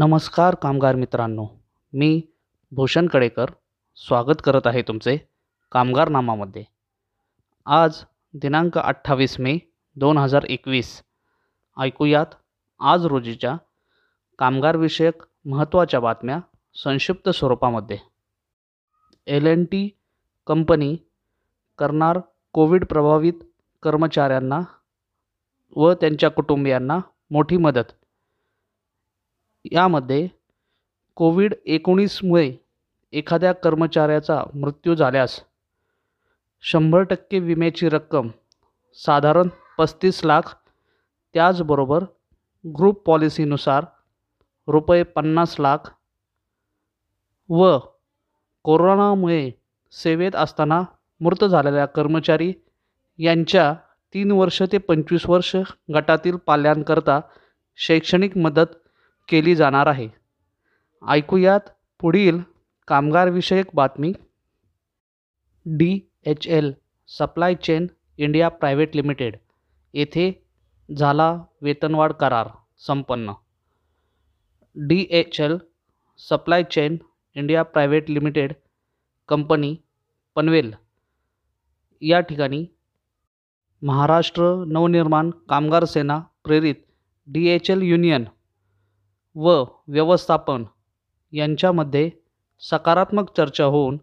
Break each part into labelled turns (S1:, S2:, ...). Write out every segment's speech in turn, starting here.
S1: नमस्कार कामगार मित्रांनो. मी भूषण कडेकर स्वागत करत आहे तुमचे कामगारनामामध्ये. आज दिनांक अठ्ठावीस मे दोन हजार एकवीस. ऐकूयात आज रोजीच्या कामगारविषयक महत्त्वाच्या बातम्या संक्षिप्त स्वरूपामध्ये. एल एन टी कंपनी करणार कोविड प्रभावित कर्मचाऱ्यांना व त्यांच्या कुटुंबियांना मोठी मदत. यामध्ये कोविड एकोणीसमुळे एखाद्या कर्मचाऱ्याचा मृत्यू झाल्यास शंभर टक्के विम्याची रक्कम साधारण पस्तीस लाख. त्याचबरोबर ग्रुप पॉलिसीनुसार रुपये पन्नास लाख. व कोरोनामुळे सेवेत असताना मृत झालेल्या कर्मचारी यांच्या तीन वर्ष ते पंचवीस वर्ष गटातील पाल्यांकरता शैक्षणिक मदत केली जाणार आहे. ऐकूयात पुढील कामगारविषयक बातमी. D H L supply chain India private limited येथे झाला वेतनवाढ करार संपन्न. D H L supply chain India private limited company Panvel. या ठिकाणी महाराष्ट्र नवनिर्माण कामगार सेना प्रेरित डी एच एल युनियन व व्यवस्थापन यांच्यामध्ये सकारात्मक चर्चा होऊन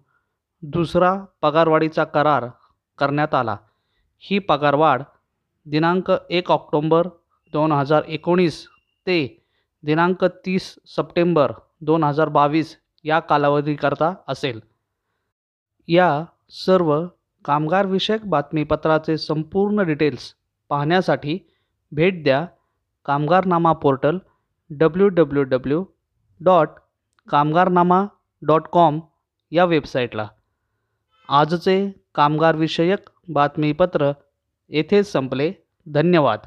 S1: दुसरा पगारवाढीचा करार करण्यात आला. ही पगारवाढ दिनांक एक ऑक्टोंबर दोन हजार एकोणीस ते दिनांक तीस सप्टेंबर दोन हजार बावीस या कालावधीकरता असेल. या सर्व कामगारविषयक बातमीपत्राचे संपूर्ण डिटेल्स पाहण्यासाठी भेट द्या. Kamgarnama portal W W W dot Kamgarnama dot com या वेबसाईटला आजचे कामगारविषयक बातमीपत्र येथेच संपले. धन्यवाद.